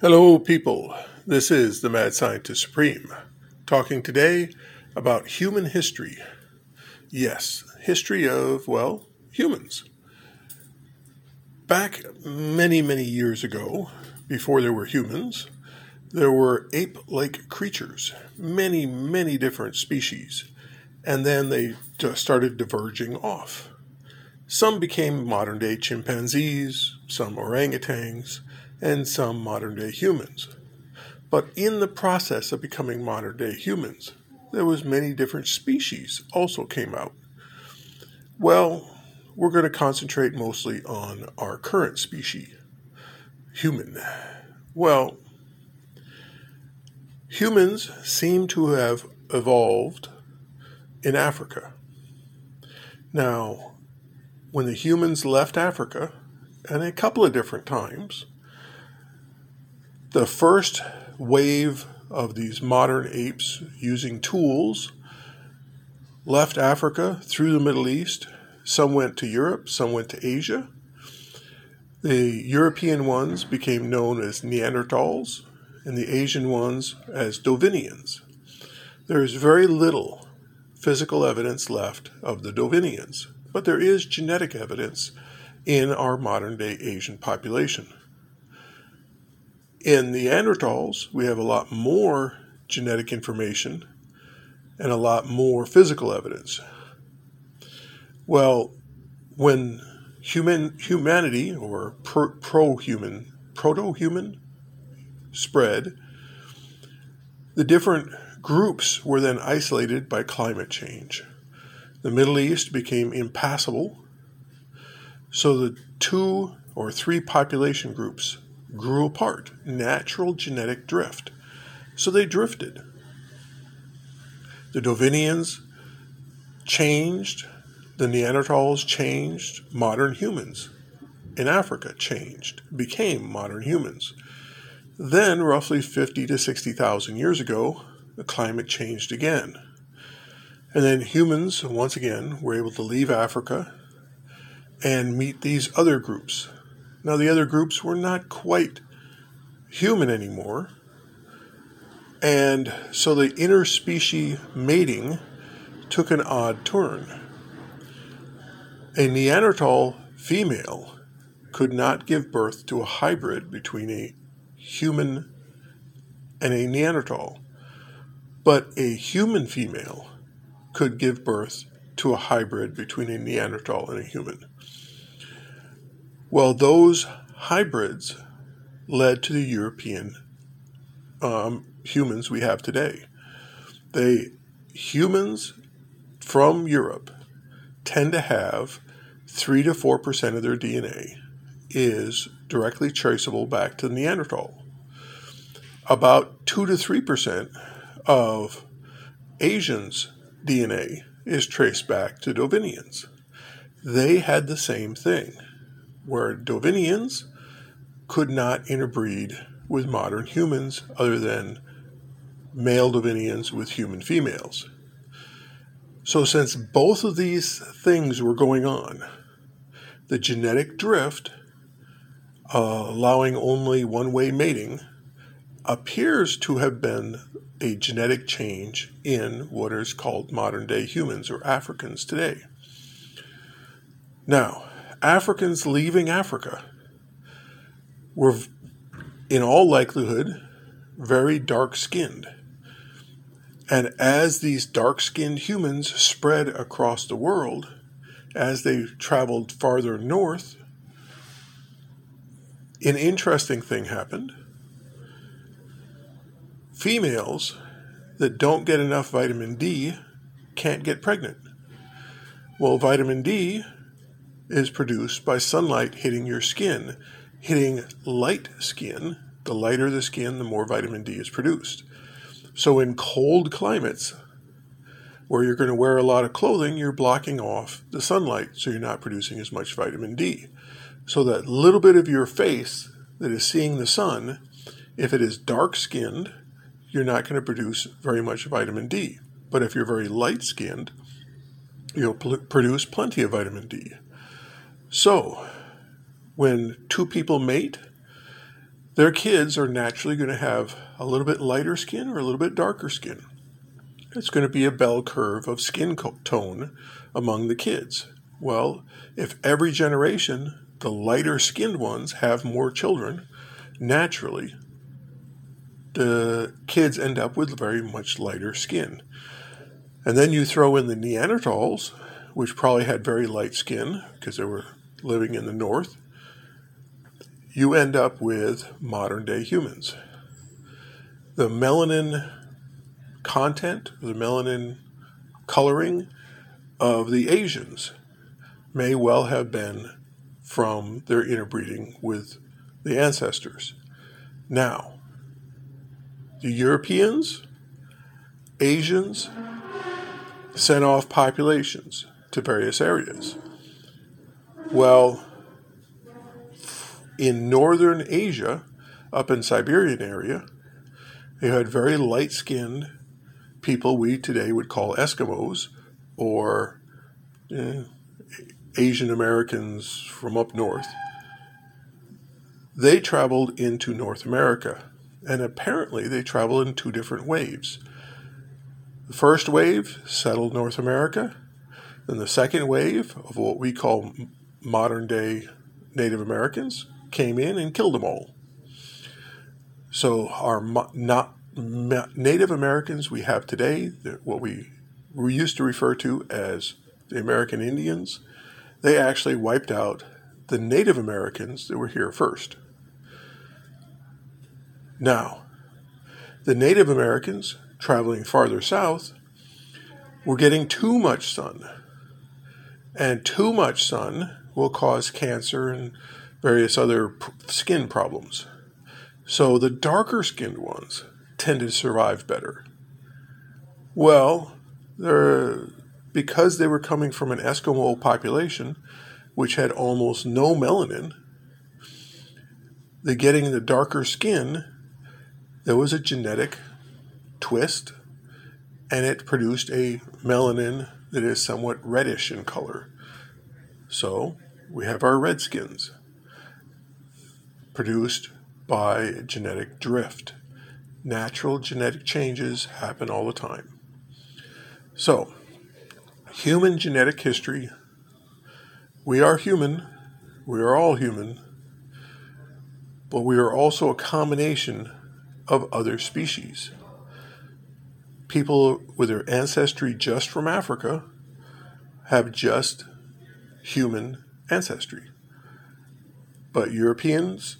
Hello, people. This is the Mad Scientist Supreme, talking today about human history. Yes, history of, well, humans. Back many, many years ago, before there were humans, there were ape like creatures, many, many different species, and then they started diverging off. Some became modern day chimpanzees, some orangutans, and some modern day humans. But in the process of becoming modern day humans, there was many different species also came out. Well, we're going to concentrate mostly on our current species, human. Well, humans seem to have evolved in Africa. Now, when the humans left Africa, and a couple of different times, the first wave of these modern apes using tools left Africa through the Middle East. Some went to Europe, some went to Asia. The European ones became known as Neanderthals, and the Asian ones as Dovinians. There is very little physical evidence left of the Dovinians, but there is genetic evidence in our modern day Asian population. In Neanderthals, we have a lot more genetic information and a lot more physical evidence. Well, when human humanity or pro human, proto human spread, the different groups were then isolated by climate change. The Middle East became impassable, so the two or three population groups grew apart, natural genetic drift. So they drifted. The Dovinians changed, the Neanderthals changed, modern humans in Africa changed, became modern humans. Then, roughly 50 to 60,000 years ago, the climate changed again. And then humans, once again, were able to leave Africa and meet these other groups now, the other groups were not quite human anymore. And so the interspecies mating took an odd turn. A Neanderthal female could not give birth to a hybrid between a human and a Neanderthal, but a human female could give birth to a hybrid between a Neanderthal and a human. Well, those hybrids led to the European um, humans we have today. They humans from Europe tend to have three to four percent of their DNA is directly traceable back to Neanderthal. About two to three percent of Asians' DNA is traced back to Dovinians. They had the same thing where Dovinians could not interbreed with modern humans other than male Dovinians with human females. So, since both of these things were going on, the genetic drift, uh, allowing only one way mating, appears to have been a genetic change in what is called modern day humans or Africans today. Now, Africans leaving Africa were, in all likelihood, very dark skinned. And as these dark skinned humans spread across the world, as they traveled farther north, an interesting thing happened. Females that don't get enough vitamin D can't get pregnant. Well, vitamin D is produced by sunlight hitting your skin. Hitting light skin, the lighter the skin, the more vitamin D is produced. So, in cold climates where you're going to wear a lot of clothing, you're blocking off the sunlight, so you're not producing as much vitamin D. So, that little bit of your face that is seeing the sun, if it is dark skinned, you're not going to produce very much vitamin D. But if you're very light skinned, you'll pl- produce plenty of vitamin D. So, when two people mate, their kids are naturally going to have a little bit lighter skin or a little bit darker skin. It's going to be a bell curve of skin tone among the kids. Well, if every generation the lighter skinned ones have more children, naturally the kids end up with very much lighter skin. And then you throw in the Neanderthals, which probably had very light skin because they were living in the north. You end up with modern day humans. The melanin content, the melanin coloring of the Asians may well have been from their interbreeding with the ancestors. Now, the Europeans, Asians sent off populations to various areas. Well, in northern Asia, up in Siberian area, they had very light skinned people we today would call Eskimos or eh, Asian Americans from up north, they traveled into North America. And apparently, they traveled in two different waves. The first wave settled North America. Then the second wave of what we call modern day Native Americans came in and killed them all. So, our not Native Americans we have today, what we, we used to refer to as the American Indians, they actually wiped out the Native Americans that were here first. Now, the Native Americans traveling farther south were getting too much sun. And too much sun will cause cancer and various other skin problems. So the darker skinned ones tend to survive better. Well, because they were coming from an Eskimo population which had almost no melanin, the getting the darker skin, there was a genetic twist and it produced a melanin that is somewhat reddish in color. So we have our redskins produced by genetic drift. Natural genetic changes happen all the time. So, human genetic history. We are human. We are all human. But we are also a combination of other species. People with their ancestry just from Africa have just human ancestry. But Europeans,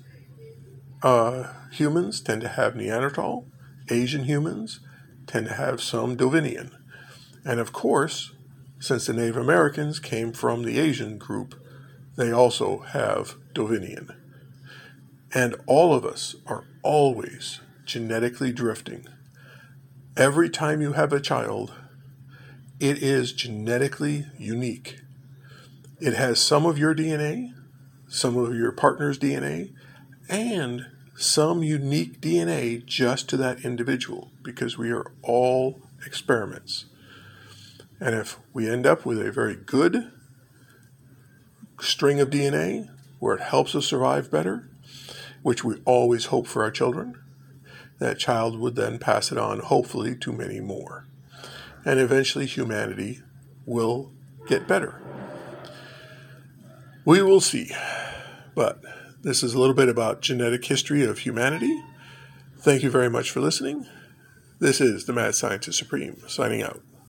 uh, humans tend to have Neanderthal. Asian humans tend to have some Dovinian. And of course, since the Native Americans came from the Asian group, they also have Dovinian. And all of us are always genetically drifting. Every time you have a child, it is genetically unique. It has some of your DNA, some of your partner's DNA, and some unique DNA just to that individual because we are all experiments. And if we end up with a very good string of DNA where it helps us survive better, which we always hope for our children, that child would then pass it on, hopefully, to many more. And eventually, humanity will get better. We will see. But this is a little bit about genetic history of humanity. Thank you very much for listening. This is the Mad Scientist Supreme signing out.